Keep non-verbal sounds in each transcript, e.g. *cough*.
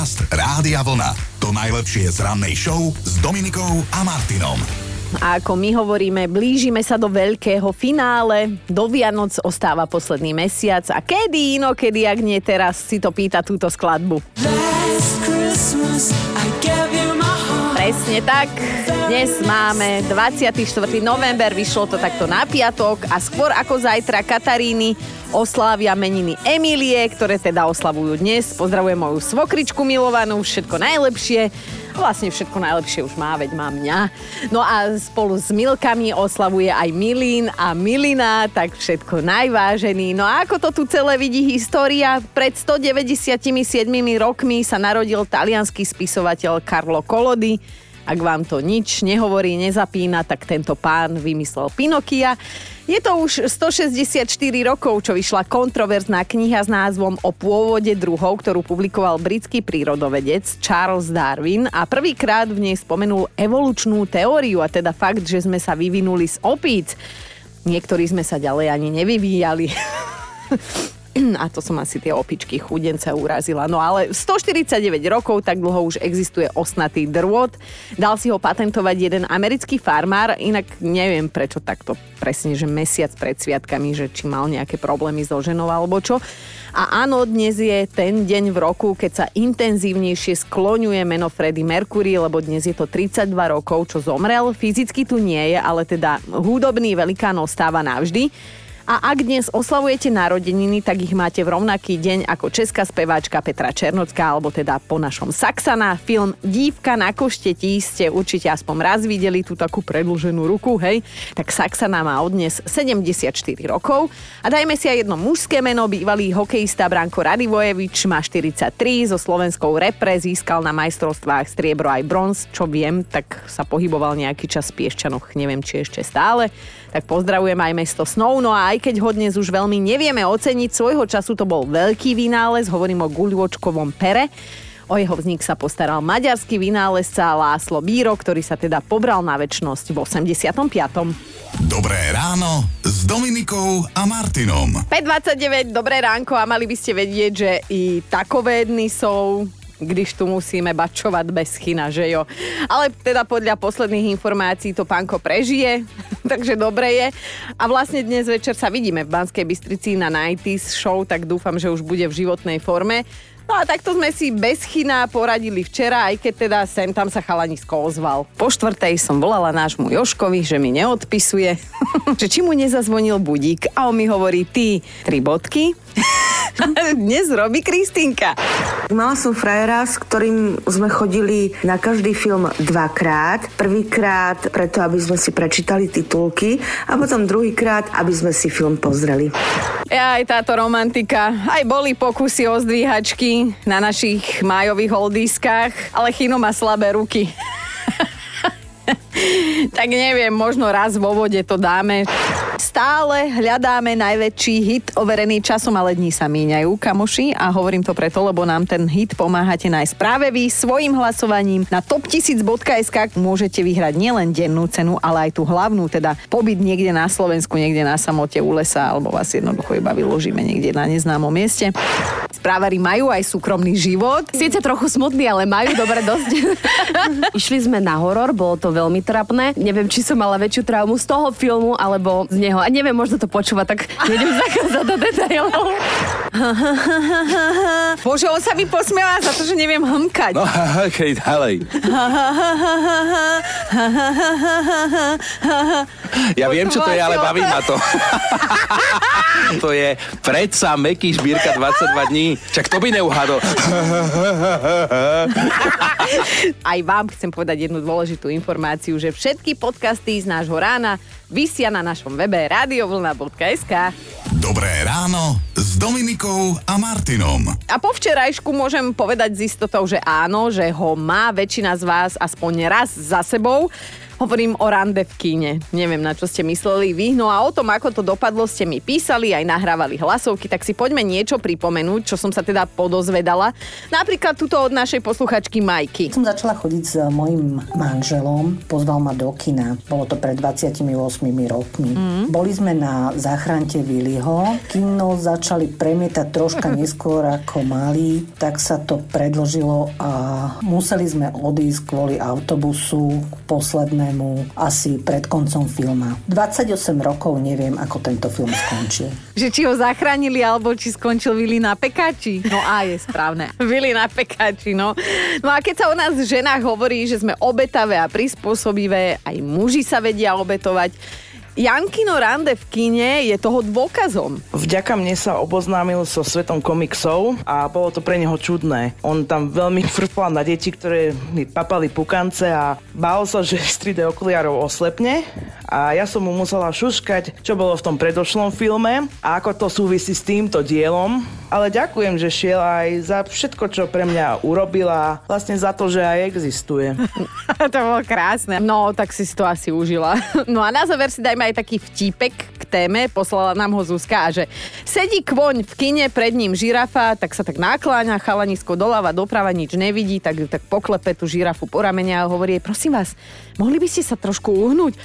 Podcast Rádia Vlna. To najlepšie z rannej show s Dominikou a Martinom. A ako my hovoríme, blížime sa do veľkého finále. Do Vianoc ostáva posledný mesiac. A kedy inokedy, ak nie teraz, si to pýta túto skladbu. Presne tak. Dnes máme 24. november, vyšlo to takto na piatok a skôr ako zajtra Kataríny oslávia meniny Emílie, ktoré teda oslavujú dnes. Pozdravujem moju svokričku milovanú, všetko najlepšie. Vlastne všetko najlepšie už má, veď má mňa. No a spolu s Milkami oslavuje aj Milín a Milina, tak všetko najvážený. No a ako to tu celé vidí história? Pred 197 rokmi sa narodil talianský spisovateľ Carlo Collodi ak vám to nič nehovorí, nezapína, tak tento pán vymyslel Pinokia. Je to už 164 rokov, čo vyšla kontroverzná kniha s názvom O pôvode druhov, ktorú publikoval britský prírodovedec Charles Darwin a prvýkrát v nej spomenul evolučnú teóriu a teda fakt, že sme sa vyvinuli z opíc. Niektorí sme sa ďalej ani nevyvíjali. *laughs* a to som asi tie opičky chudence urazila. No ale 149 rokov, tak dlho už existuje osnatý drôt. Dal si ho patentovať jeden americký farmár, inak neviem prečo takto presne, že mesiac pred sviatkami, že či mal nejaké problémy so ženou alebo čo. A áno, dnes je ten deň v roku, keď sa intenzívnejšie skloňuje meno Freddy Mercury, lebo dnes je to 32 rokov, čo zomrel. Fyzicky tu nie je, ale teda hudobný velikán ostáva navždy. A ak dnes oslavujete narodeniny, tak ich máte v rovnaký deň ako česká speváčka Petra Černocká, alebo teda po našom Saxana. Film Dívka na koštetí ste určite aspoň raz videli tú takú predlženú ruku, hej? Tak Saxana má odnes 74 rokov. A dajme si aj jedno mužské meno, bývalý hokejista Branko Radivojevič má 43, so slovenskou repre získal na majstrovstvách striebro aj bronz, čo viem, tak sa pohyboval nejaký čas v Piešťanoch, neviem či ešte stále. Tak pozdravujem aj mesto Snow, no a aj keď ho dnes už veľmi nevieme oceniť, svojho času to bol veľký vynález, hovorím o guľočkovom pere. O jeho vznik sa postaral maďarský vynálezca Láslo Bíro, ktorý sa teda pobral na väčnosť v 85. Dobré ráno s Dominikou a Martinom. 5.29, dobré ránko a mali by ste vedieť, že i takové dny sú když tu musíme bačovať bez chyna, že jo. Ale teda podľa posledných informácií to pánko prežije, *laughs* takže dobre je. A vlastne dnes večer sa vidíme v Banskej Bystrici na 90 show, tak dúfam, že už bude v životnej forme. No a takto sme si bez chyna poradili včera, aj keď teda sem tam sa chalanisko ozval. Po štvrtej som volala nášmu Joškovi, že mi neodpisuje, *laughs* že či mu nezazvonil budík a on mi hovorí, ty, tri bodky, *laughs* Dnes robí Kristýnka. Mala som frajera, s ktorým sme chodili na každý film dvakrát. Prvýkrát preto, aby sme si prečítali titulky a potom druhýkrát, aby sme si film pozreli. Aj táto romantika. Aj boli pokusy o zdvíhačky na našich májových holdiskách, ale Chino má slabé ruky. *laughs* tak neviem, možno raz vo vode to dáme. Stále hľadáme najväčší hit overený časom, ale dní sa míňajú, kamoši. A hovorím to preto, lebo nám ten hit pomáhate nájsť práve vy svojim hlasovaním. Na top1000.sk môžete vyhrať nielen dennú cenu, ale aj tú hlavnú, teda pobyt niekde na Slovensku, niekde na samote u lesa, alebo vás jednoducho iba vyložíme niekde na neznámom mieste. Správari majú aj súkromný život. Sice trochu smutný, ale majú dobre dosť. *laughs* Išli sme na horor, bolo to veľmi trapné. Neviem, či som mala väčšiu traumu z toho filmu, alebo z neho. Neviem, možno to počúva, tak nejdem *laughs* zachádzať do detailov. *laughs* Bože, on sa mi posmieva za to, že neviem hmkať. No, *laughs* okej, okay, ďalej. Ja viem, čo to je, ale baví ma to. to je predsa Meky Šbírka 22 dní. Čak to by neuhadol. Aj vám chcem povedať jednu dôležitú informáciu, že všetky podcasty z nášho rána vysia na našom webe radiovlna.sk. Dobré ráno s Dominikou a Martinom. A po včerajšku môžem povedať s istotou, že áno, že ho má väčšina z vás aspoň raz za sebou. Hovorím o rande v kíne. Neviem, na čo ste mysleli vy. No a o tom, ako to dopadlo, ste mi písali, aj nahrávali hlasovky, tak si poďme niečo pripomenúť, čo som sa teda podozvedala. Napríklad tuto od našej posluchačky Majky. Som začala chodiť s mojim manželom, pozval ma do kina. Bolo to pred 28 rokmi. Mm. Boli sme na záchrante Viliho. Kino začali premietať troška *laughs* neskôr ako mali, tak sa to predložilo a museli sme odísť kvôli autobusu poslednému asi pred koncom filma. 28 rokov neviem, ako tento film skončil. *laughs* Že či ho zachránili, alebo či skončil Vili na pekáči. No a je správne. *laughs* Vili na pekáči, no. No a keď sa o nás ženách hovorí, že sme obetavé a prispôsobivé, aj muži sa vedia obetovať, Jankino rande v kine je toho dôkazom. Vďaka mne sa oboznámil so svetom komiksov a bolo to pre neho čudné. On tam veľmi *laughs* frflal na deti, ktoré mi papali pukance a bál sa, že *laughs* z 3D okuliarov oslepne a ja som mu musela šuškať, čo bolo v tom predošlom filme a ako to súvisí s týmto dielom. Ale ďakujem, že šiel aj za všetko, čo pre mňa urobila, vlastne za to, že aj existuje. *laughs* to bolo krásne. No, tak si to asi užila. *laughs* No a na záver si dajme aj taký vtípek k téme, poslala nám ho Zuzka a že sedí kvoň v kine, pred ním žirafa, tak sa tak nakláňa, chalanisko doľava, doprava nič nevidí, tak ju tak poklepe tú žirafu po ramene a hovorí prosím vás, mohli by ste sa trošku uhnúť?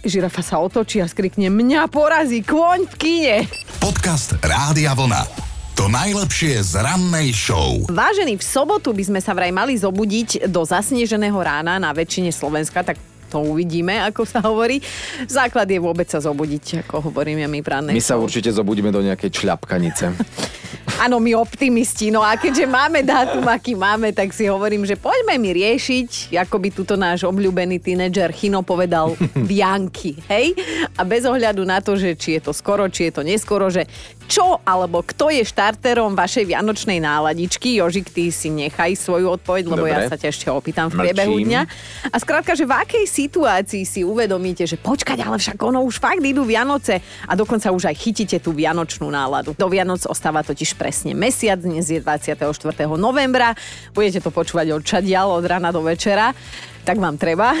Žirafa sa otočí a skrikne, mňa porazí kvoň v kine. Podcast Rádia Vlna. To najlepšie z rannej show. Vážený, v sobotu by sme sa vraj mali zobudiť do zasneženého rána na väčšine Slovenska, tak to uvidíme, ako sa hovorí. Základ je vôbec sa zobudiť, ako hovoríme my v My sa určite zobudíme do nejakej čľapkanice. *laughs* Áno, my optimisti. No a keďže máme dátum, aký máme, tak si hovorím, že poďme mi riešiť, ako by tuto náš obľúbený tínedžer Chino povedal, *laughs* bianky, hej? A bez ohľadu na to, že či je to skoro, či je to neskoro, že čo alebo kto je štarterom vašej vianočnej náladičky? Jožik, ty si nechaj svoju odpoveď, lebo Dobre. ja sa ťa ešte opýtam v priebehu dňa. A skrátka, že v akej situácii si uvedomíte, že počkať, ale však ono už fakt idú Vianoce a dokonca už aj chytíte tú vianočnú náladu. Do Vianoc ostáva totiž pre presne mesiac, dnes je 24. novembra, budete to počúvať od čadial, od rana do večera tak vám treba,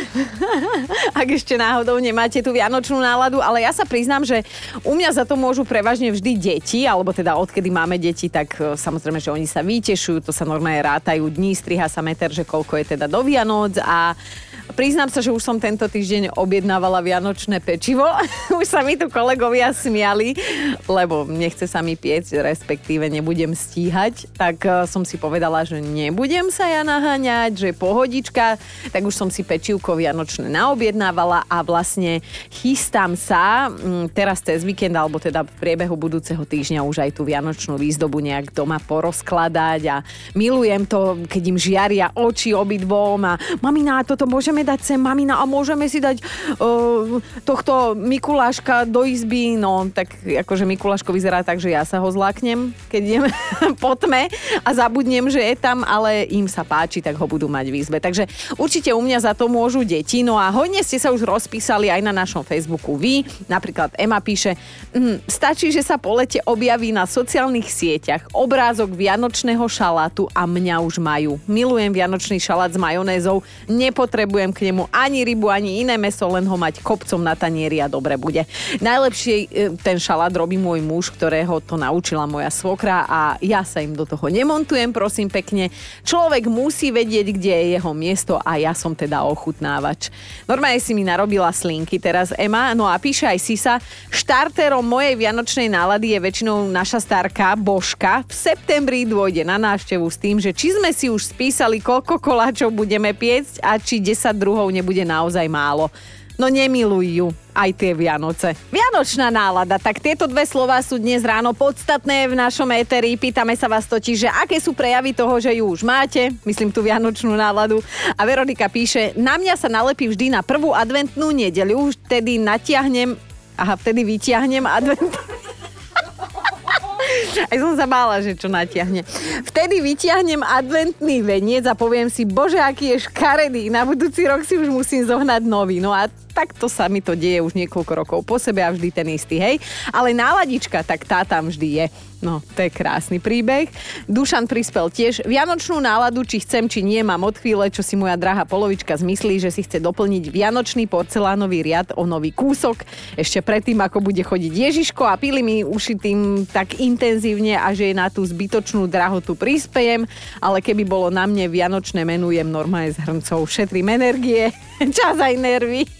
*laughs* ak ešte náhodou nemáte tú vianočnú náladu, ale ja sa priznám, že u mňa za to môžu prevažne vždy deti, alebo teda odkedy máme deti, tak e, samozrejme, že oni sa vytešujú, to sa normálne rátajú dní, striha sa meter, že koľko je teda do Vianoc a Priznám sa, že už som tento týždeň objednávala vianočné pečivo. *laughs* už sa mi tu kolegovia smiali, lebo nechce sa mi piecť, respektíve nebudem stíhať. Tak e, som si povedala, že nebudem sa ja naháňať, že pohodička. Tak už som si pečivko vianočné naobjednávala a vlastne chystám sa mm, teraz cez víkend, alebo teda v priebehu budúceho týždňa už aj tú vianočnú výzdobu nejak doma porozkladať a milujem to, keď im žiaria oči obidvom a mamina, toto môžeme môžeme dať sem mamina a môžeme si dať uh, tohto Mikuláška do izby. No, tak akože Mikuláško vyzerá tak, že ja sa ho zláknem, keď idem *laughs* po tme a zabudnem, že je tam, ale im sa páči, tak ho budú mať v izbe. Takže určite u mňa za to môžu deti. No a hodne ste sa už rozpísali aj na našom Facebooku vy. Napríklad Ema píše, hm, stačí, že sa po lete objaví na sociálnych sieťach obrázok vianočného šalátu a mňa už majú. Milujem vianočný šalát s majonézou, nepotrebujem k nemu ani rybu, ani iné meso, len ho mať kopcom na tanieri a dobre bude. Najlepšie e, ten šalát robí môj muž, ktorého to naučila moja svokra a ja sa im do toho nemontujem, prosím pekne. Človek musí vedieť, kde je jeho miesto a ja som teda ochutnávač. Normálne si mi narobila slinky teraz Ema, no a píše aj Sisa, štarterom mojej vianočnej nálady je väčšinou naša starka Božka. V septembri dôjde na návštevu s tým, že či sme si už spísali, koľko koláčov budeme piecť a či 10 druhov nebude naozaj málo. No nemiluj ju aj tie Vianoce. Vianočná nálada, tak tieto dve slova sú dnes ráno podstatné v našom éteri. Pýtame sa vás totiž, že aké sú prejavy toho, že ju už máte, myslím tú Vianočnú náladu. A Veronika píše, na mňa sa nalepí vždy na prvú adventnú nedeľu, vtedy natiahnem, aha, vtedy vytiahnem advent... Aj som sa bála, že čo natiahne. Vtedy vytiahnem adventný veniec a poviem si, bože, aký je škaredý, na budúci rok si už musím zohnať nový. No a takto sa mi to deje už niekoľko rokov po sebe a vždy ten istý, hej. Ale náladička, tak tá tam vždy je. No, to je krásny príbeh. Dušan prispel tiež. Vianočnú náladu, či chcem, či nie, mám od chvíle, čo si moja drahá polovička zmyslí, že si chce doplniť vianočný porcelánový riad o nový kúsok. Ešte predtým, ako bude chodiť Ježiško a pili mi uši tým tak intenzívne a že na tú zbytočnú drahotu prispejem, ale keby bolo na mne vianočné menu, jem normálne s hrncov. Šetrím energie, *laughs* čas aj nervy.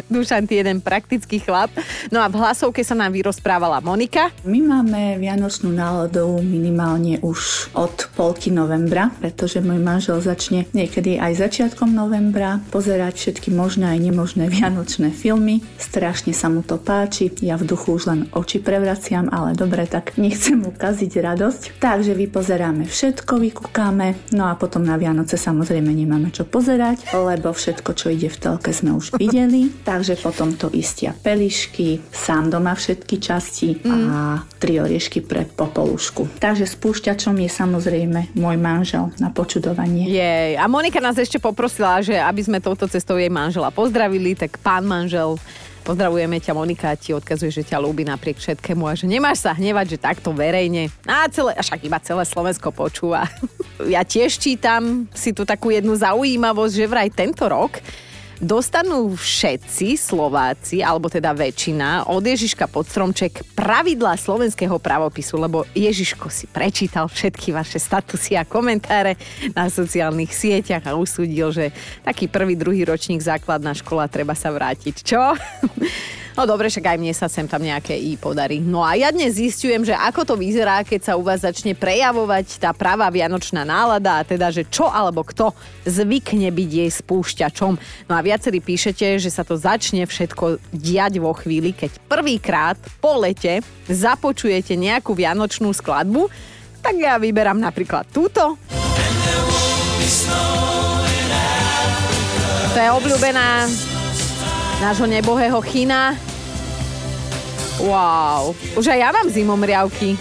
Dušan, ty jeden praktický chlap. No a v hlasovke sa nám vyrozprávala Monika. My máme vianočnú náladu minimálne už od polky novembra, pretože môj manžel začne niekedy aj začiatkom novembra pozerať všetky možné aj nemožné vianočné filmy. Strašne sa mu to páči. Ja v duchu už len oči prevraciam, ale dobre, tak nechcem mu kaziť radosť. Takže vypozeráme všetko, vykúkáme. No a potom na Vianoce samozrejme nemáme čo pozerať, lebo všetko, čo ide v telke, sme už videli *laughs* videli, takže potom to istia pelišky, sám doma všetky časti mm. a tri oriešky pre popolušku. Takže spúšťačom je samozrejme môj manžel na počudovanie. Jej. A Monika nás ešte poprosila, že aby sme touto cestou jej manžela pozdravili, tak pán manžel Pozdravujeme ťa, Monika, ti odkazuje, že ťa ľúbi napriek všetkému a že nemáš sa hnevať, že takto verejne. A celé, však iba celé Slovensko počúva. *laughs* Ja tiež čítam si tu takú jednu zaujímavosť, že vraj tento rok dostanú všetci Slováci, alebo teda väčšina, od Ježiška pod stromček pravidla slovenského pravopisu, lebo Ježiško si prečítal všetky vaše statusy a komentáre na sociálnych sieťach a usúdil, že taký prvý, druhý ročník základná škola treba sa vrátiť. Čo? No dobre, však aj mne sa sem tam nejaké i podarí. No a ja dnes zistujem, že ako to vyzerá, keď sa u vás začne prejavovať tá pravá vianočná nálada a teda, že čo alebo kto zvykne byť jej spúšťačom. No a viacerí píšete, že sa to začne všetko diať vo chvíli, keď prvýkrát po lete započujete nejakú vianočnú skladbu, tak ja vyberám napríklad túto. To je obľúbená nášho nebohého China. Wow. Už aj ja mám zimom riavky.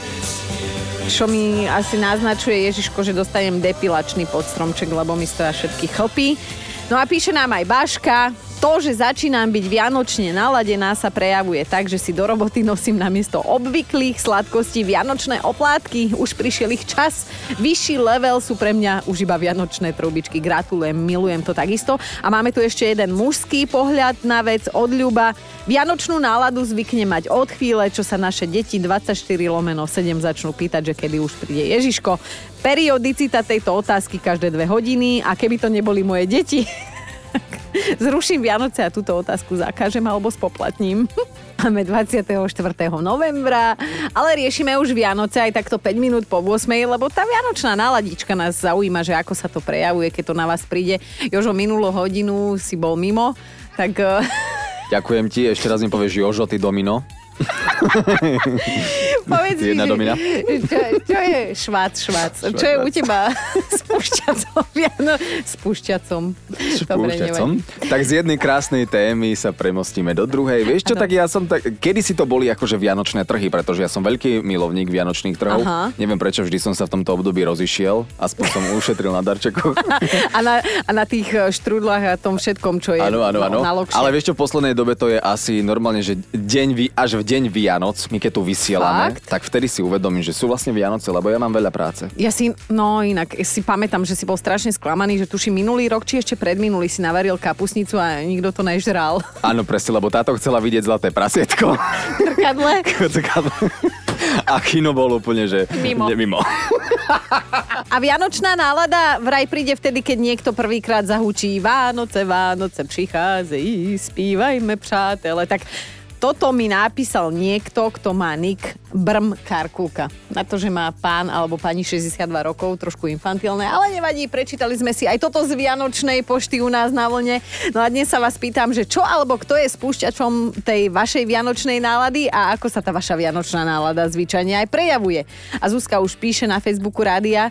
Čo mi asi naznačuje Ježiško, že dostanem depilačný podstromček, lebo mi stoja všetky chlpy. No a píše nám aj Baška, to, že začínam byť vianočne naladená, sa prejavuje tak, že si do roboty nosím namiesto obvyklých sladkostí vianočné oplátky. Už prišiel ich čas. Vyšší level sú pre mňa už iba vianočné trubičky. Gratulujem, milujem to takisto. A máme tu ešte jeden mužský pohľad na vec od Ľuba. Vianočnú náladu zvykne mať od chvíle, čo sa naše deti 24 lomeno 7 začnú pýtať, že kedy už príde Ježiško. Periodicita tejto otázky každé dve hodiny a keby to neboli moje deti, *laughs* zruším Vianoce a túto otázku zakážem alebo spoplatním. *laughs* Máme 24. novembra, ale riešime už Vianoce aj takto 5 minút po 8, lebo tá vianočná náladička nás zaujíma, že ako sa to prejavuje, keď to na vás príde. Jožo, minulú hodinu si bol mimo, tak... Eh, *laughs* Ďakujem ti, ešte raz mi povieš Jožo, ty domino. *laughs* Povedz mi, Jedna domina. Čo, čo je švác, švác? Čo je u teba *laughs* s pušťacom? Áno, *laughs* s pušťacom. Dobre, Spúšťacom. nevadí. Tak z jednej krásnej témy sa premostíme do druhej. Vieš čo, Áno. tak ja som tak... Kedy si to boli akože vianočné trhy, pretože ja som veľký milovník vianočných trhov. Aha. Neviem prečo, vždy som sa v tomto období rozišiel. Aspoň som ušetril na darčekoch. A na, a na tých eh, štrúdlach a tom všetkom, čo je Áno, áno, áno. na lokše. Ale vieš čo, v poslednej dobe to je asi normálne, že deň, vi- až v deň Vianoc, my keď tu vysielame, Fakt? tak vtedy si uvedomím, že sú vlastne Vianoce, lebo ja mám veľa práce. Ja si, no inak, si pamätám, že si bol strašne sklamaný, že tuši minulý rok, či ešte predminulý si navaril kapusnicu a nikto to nežral. *laughs* Áno, presne, lebo táto chcela vidieť zlaté prasietko. Trkadle. *laughs* A kino bol úplne, že... Mimo. Ne, mimo. A vianočná nálada vraj príde vtedy, keď niekto prvýkrát zahúčí Vánoce, Vánoce prichádzajú, spívajme přátele. Tak toto mi napísal niekto, kto má nick Brm Karkulka. Na to, že má pán alebo pani 62 rokov, trošku infantilné, ale nevadí, prečítali sme si aj toto z Vianočnej pošty u nás na vlne. No a dnes sa vás pýtam, že čo alebo kto je spúšťačom tej vašej vianočnej nálady a ako sa tá vaša vianočná nálada zvyčajne aj prejavuje. A Zuzka už píše na Facebooku rádia,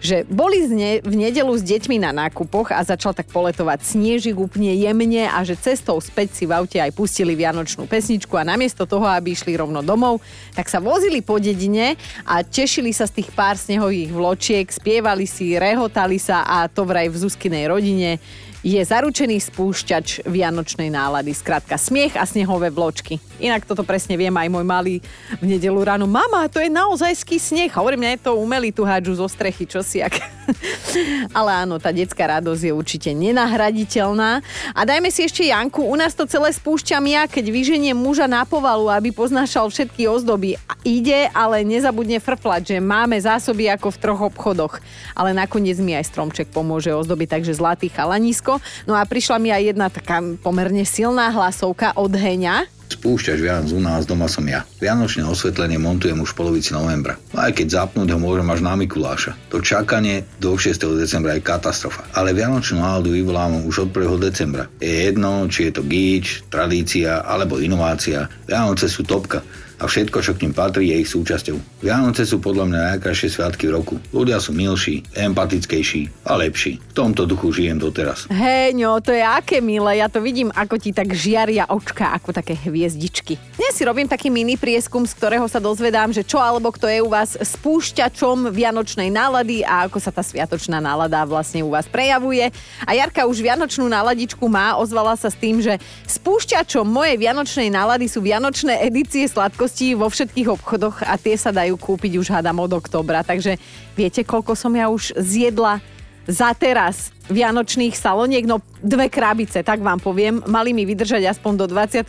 že boli ne, v nedelu s deťmi na nákupoch a začal tak poletovať sniežik úplne jemne a že cestou späť si v aute aj pustili vianočnú pesničku a namiesto toho, aby išli rovno domov, tak sa vozili po dedine a tešili sa z tých pár snehových vločiek, spievali si, rehotali sa a to vraj v Zuzkinej rodine je zaručený spúšťač vianočnej nálady. Skrátka smiech a snehové vločky. Inak toto presne viem aj môj malý v nedelu ráno. Mama, to je naozajský sneh. Hovorím, mňa je to umelý tu hádžu zo strechy, čo si ak. *laughs* Ale áno, tá detská radosť je určite nenahraditeľná. A dajme si ešte Janku. U nás to celé spúšťam ja, keď vyženiem muža na povalu, aby poznášal všetky ozdoby. Ide, ale nezabudne frflať, že máme zásoby ako v troch obchodoch. Ale nakoniec mi aj stromček pomôže ozdoby, takže zlatý chalanisko. No a prišla mi aj jedna taká pomerne silná hlasovka od Heňa, Spúšťač Vianoc u nás, doma som ja. Vianočné osvetlenie montujem už v polovici novembra. Aj keď zapnúť ho môžem až na Mikuláša. To čakanie do 6. decembra je katastrofa. Ale Vianočnú náladu vyvolávam už od 1. decembra. Je jedno, či je to gíč, tradícia alebo inovácia. Vianoce sú topka a všetko, čo k ním patrí, je ich súčasťou. Vianoce sú podľa mňa najkrajšie sviatky v roku. Ľudia sú milší, empatickejší a lepší. V tomto duchu žijem doteraz. Hej, to je aké milé. Ja to vidím, ako ti tak žiaria očka, ako také hviezdičky. Dnes si robím taký mini prieskum, z ktorého sa dozvedám, že čo alebo kto je u vás spúšťačom vianočnej nálady a ako sa tá sviatočná nálada vlastne u vás prejavuje. A Jarka už vianočnú náladičku má, ozvala sa s tým, že spúšťačom mojej vianočnej nálady sú vianočné edície sladkosti vo všetkých obchodoch a tie sa dajú kúpiť už hádam od oktobra. Takže viete, koľko som ja už zjedla za teraz vianočných saloniek, no dve krabice, tak vám poviem. Mali mi vydržať aspoň do 24.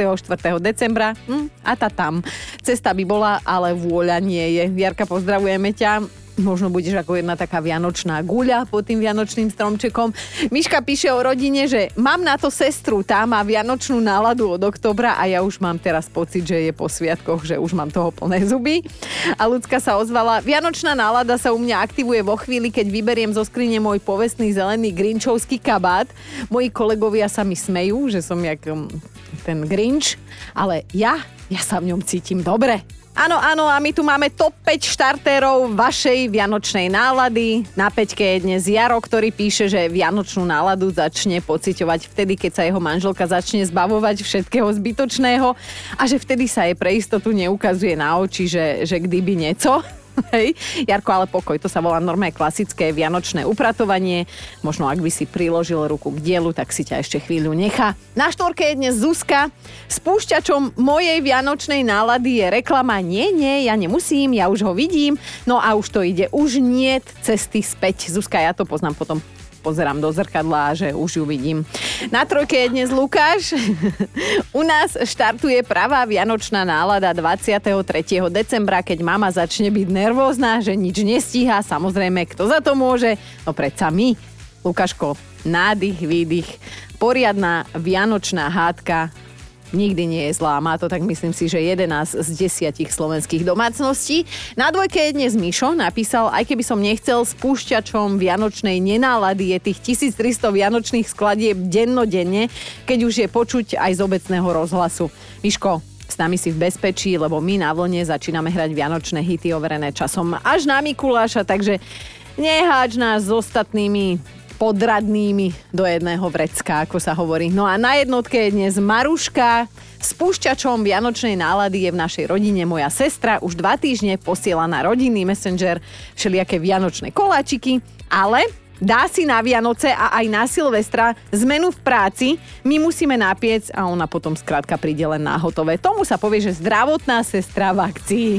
decembra hm, a tá tam. Cesta by bola, ale vôľa nie je. Jarka, pozdravujeme ťa možno budeš ako jedna taká vianočná guľa pod tým vianočným stromčekom. Miška píše o rodine, že mám na to sestru, tá má vianočnú náladu od oktobra a ja už mám teraz pocit, že je po sviatkoch, že už mám toho plné zuby. A ľudská sa ozvala, vianočná nálada sa u mňa aktivuje vo chvíli, keď vyberiem zo skrine môj povestný zelený grinčovský kabát. Moji kolegovia sa mi smejú, že som jak mm, ten grinč, ale ja, ja sa v ňom cítim dobre. Áno, áno, a my tu máme top 5 štartérov vašej vianočnej nálady. Na 5 je dnes Jaro, ktorý píše, že vianočnú náladu začne pociťovať vtedy, keď sa jeho manželka začne zbavovať všetkého zbytočného a že vtedy sa jej pre istotu neukazuje na oči, že, že kdyby nieco. Hej. Jarko, ale pokoj, to sa volá normálne klasické vianočné upratovanie. Možno ak by si priložil ruku k dielu, tak si ťa ešte chvíľu nechá. Na štvorke je dnes Zuzka. Spúšťačom mojej vianočnej nálady je reklama Nie, nie, ja nemusím, ja už ho vidím. No a už to ide, už nie cesty späť. Zuzka, ja to poznám potom pozerám do zrkadla, že už ju vidím. Na trojke je dnes Lukáš. *laughs* U nás štartuje pravá vianočná nálada 23. decembra, keď mama začne byť nervózna, že nič nestíha. Samozrejme, kto za to môže? No predsa my. Lukáško, nádych, výdych, poriadna vianočná hádka nikdy nie je zlá. Má to tak myslím si, že 11 z 10 slovenských domácností. Na dvojke je dnes Mišo napísal, aj keby som nechcel spúšťačom vianočnej nenálady je tých 1300 vianočných skladieb dennodenne, keď už je počuť aj z obecného rozhlasu. Miško, s nami si v bezpečí, lebo my na vlne začíname hrať vianočné hity overené časom až na Mikuláša, takže neháč nás s ostatnými podradnými do jedného vrecka, ako sa hovorí. No a na jednotke je dnes Maruška. Spúšťačom vianočnej nálady je v našej rodine moja sestra. Už dva týždne posiela na rodinný messenger všelijaké vianočné koláčiky, ale dá si na Vianoce a aj na Silvestra zmenu v práci, my musíme napiec a ona potom skrátka príde len na hotové. Tomu sa povie, že zdravotná sestra v akcii.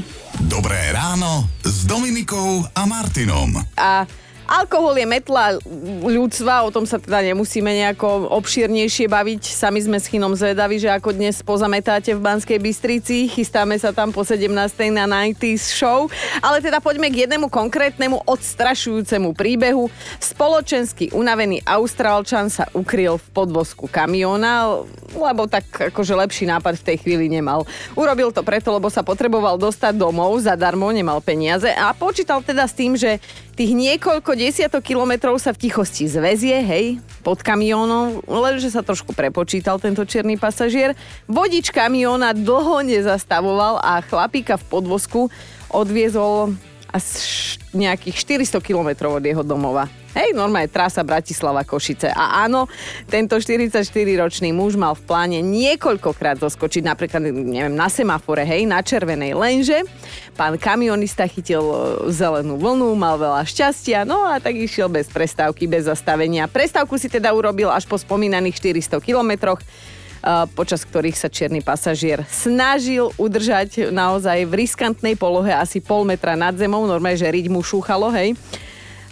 Dobré ráno s Dominikou a Martinom. A Alkohol je metla ľudstva, o tom sa teda nemusíme nejako obšírnejšie baviť. Sami sme s Chinom zvedaví, že ako dnes pozametáte v Banskej Bystrici. Chystáme sa tam po 17. na 90s show. Ale teda poďme k jednému konkrétnemu odstrašujúcemu príbehu. Spoločensky unavený Austrálčan sa ukryl v podvozku kamióna, lebo tak akože lepší nápad v tej chvíli nemal. Urobil to preto, lebo sa potreboval dostať domov, zadarmo nemal peniaze a počítal teda s tým, že tých niekoľko desiatok kilometrov sa v tichosti zväzie, hej, pod kamiónom, lenže sa trošku prepočítal tento čierny pasažier. Vodič kamióna dlho nezastavoval a chlapíka v podvozku odviezol a nejakých 400 kilometrov od jeho domova. Hej, normálne trasa Bratislava Košice. A áno, tento 44-ročný muž mal v pláne niekoľkokrát zoskočiť, napríklad, neviem, na semafore, hej, na červenej, lenže pán kamionista chytil e, zelenú vlnu, mal veľa šťastia, no a tak išiel bez prestávky, bez zastavenia. Prestávku si teda urobil až po spomínaných 400 kilometroch počas ktorých sa čierny pasažier snažil udržať naozaj v riskantnej polohe asi pol metra nad zemou, normálne, že riť mu šúchalo, hej.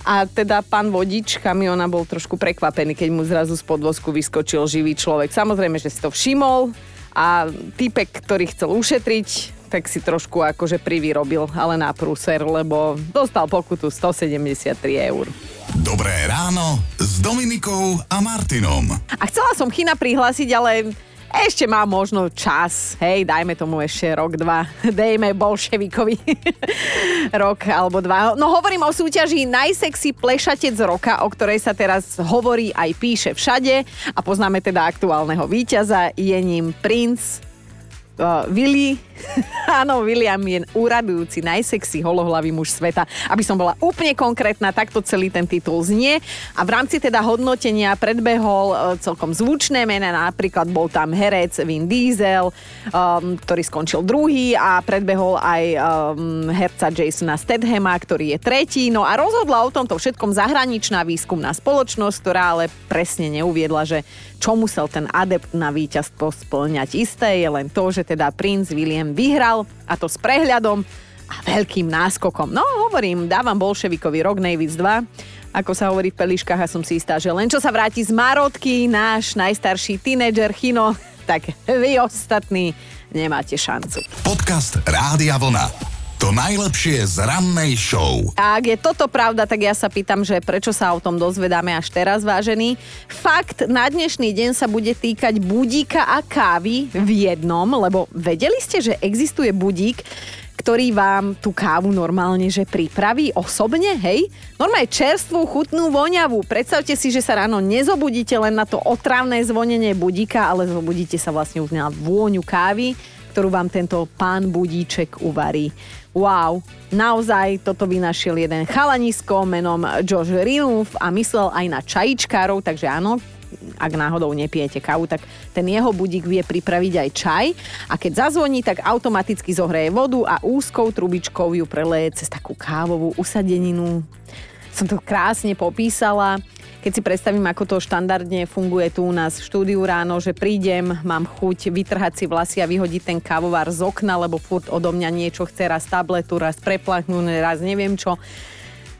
A teda pán vodič kamiona bol trošku prekvapený, keď mu zrazu z podvozku vyskočil živý človek. Samozrejme, že si to všimol a typek, ktorý chcel ušetriť, tak si trošku akože privyrobil, ale na prúser, lebo dostal pokutu 173 eur. Dobré ráno s Dominikou a Martinom. A chcela som Chyna prihlásiť, ale ešte má možno čas, hej, dajme tomu ešte rok, dva, *laughs* dejme bolševikovi *laughs* rok alebo dva. No hovorím o súťaži Najsexy plešatec roka, o ktorej sa teraz hovorí aj píše všade a poznáme teda aktuálneho víťaza, je ním princ uh, Willy *laughs* Áno, William je úradujúci, najsexy holohlavý muž sveta. Aby som bola úplne konkrétna, takto celý ten titul znie. A v rámci teda hodnotenia predbehol e, celkom zvučné mená, napríklad bol tam herec Vin Diesel, um, ktorý skončil druhý a predbehol aj um, herca Jasona Stedhama, ktorý je tretí. No a rozhodla o tomto všetkom zahraničná výskumná spoločnosť, ktorá ale presne neuviedla, že čo musel ten adept na víťazstvo splňať. Isté je len to, že teda princ William vyhral a to s prehľadom a veľkým náskokom. No, hovorím, dávam bolševikovi rok Navis 2. Ako sa hovorí v Peliškách a som si istá, že len čo sa vráti z Marotky, náš najstarší tínedžer Chino, tak vy ostatní nemáte šancu. Podcast Rádia Vlna. To najlepšie z rannej show. Ak je toto pravda, tak ja sa pýtam, že prečo sa o tom dozvedáme až teraz, vážený. Fakt na dnešný deň sa bude týkať budíka a kávy v jednom, lebo vedeli ste, že existuje budík, ktorý vám tú kávu normálne že pripraví osobne, hej? Normálne čerstvú, chutnú, voňavú. Predstavte si, že sa ráno nezobudíte len na to otravné zvonenie budíka, ale zobudíte sa vlastne už na vôňu kávy, ktorú vám tento pán budíček uvarí. Wow, naozaj toto vynašiel jeden chalanisko menom Josh Riluf a myslel aj na čajičkárov, takže áno, ak náhodou nepijete kávu, tak ten jeho budík vie pripraviť aj čaj a keď zazvoní, tak automaticky zohreje vodu a úzkou trubičkou ju preleje cez takú kávovú usadeninu. Som to krásne popísala keď si predstavím, ako to štandardne funguje tu u nás v štúdiu ráno, že prídem, mám chuť vytrhať si vlasy a vyhodiť ten kávovár z okna, lebo furt odo mňa niečo chce, raz tabletu, raz preplachnúť, raz neviem čo.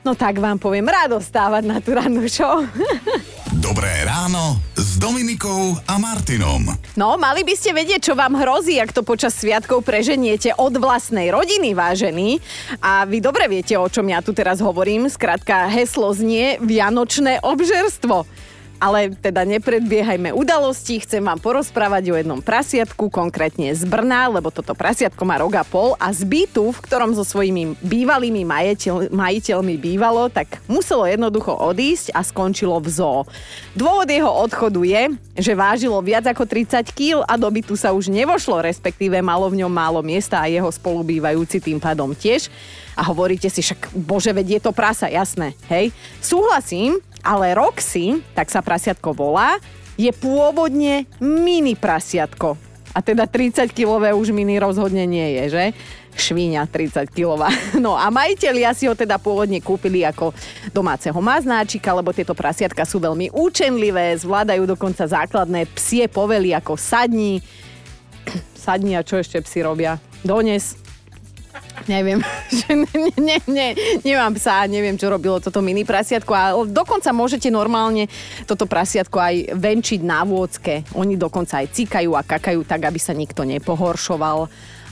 No tak vám poviem, rádo stávať na tú rannú show. *laughs* Dobré ráno Dominikou a Martinom. No, mali by ste vedieť, čo vám hrozí, ak to počas sviatkov preženiete od vlastnej rodiny, vážený. A vy dobre viete, o čom ja tu teraz hovorím. Skrátka, heslo znie Vianočné obžerstvo. Ale teda nepredbiehajme udalosti, chcem vám porozprávať o jednom prasiatku, konkrétne z Brna, lebo toto prasiatko má rok a pol a z bytu, v ktorom so svojimi bývalými majiteľ, majiteľmi bývalo, tak muselo jednoducho odísť a skončilo v zoo. Dôvod jeho odchodu je, že vážilo viac ako 30 kg a do bytu sa už nevošlo, respektíve malo v ňom málo miesta a jeho spolubývajúci tým pádom tiež. A hovoríte si však, bože, veď je to prasa, jasné, hej? Súhlasím, ale Roxy, tak sa prasiatko volá, je pôvodne mini prasiatko. A teda 30-kilové už mini rozhodne nie je, že? Švíňa 30-kilová. *laughs* No a majiteľia si ho teda pôvodne kúpili ako domáceho maznáčika, lebo tieto prasiatka sú veľmi účenlivé, zvládajú dokonca základné psie povely ako sadni. *clears throat* Sadni a čo ešte psi robia? Dones, Neviem, *laughs* že ne, ne, ne, nemám psa, neviem, čo robilo toto mini prasiatko a dokonca môžete normálne toto prasiatko aj venčiť na vôcke. Oni dokonca aj cikajú a kakajú tak, aby sa nikto nepohoršoval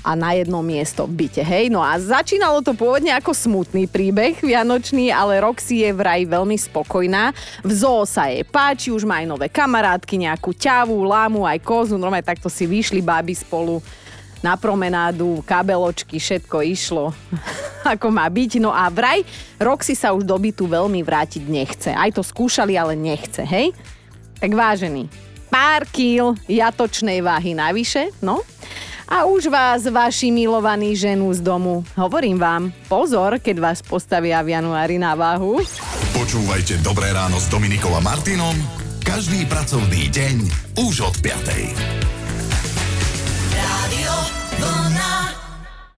a na jedno miesto v byte, hej. No a začínalo to pôvodne ako smutný príbeh vianočný, ale Roxy je vraj veľmi spokojná. V zoo sa jej páči, už má aj nové kamarátky, nejakú ťavu, lámu, aj kozu, normálne takto si vyšli báby spolu na promenádu, kabeločky, všetko išlo *laughs* ako má byť. No a vraj Roxy sa už do bytu veľmi vrátiť nechce. Aj to skúšali, ale nechce, hej? Tak vážený, pár kýl jatočnej váhy navyše, no. a už vás vaši milovaní ženu z domu. Hovorím vám, pozor, keď vás postavia v januári na váhu. Počúvajte Dobré ráno s Dominikom a Martinom každý pracovný deň už od 5.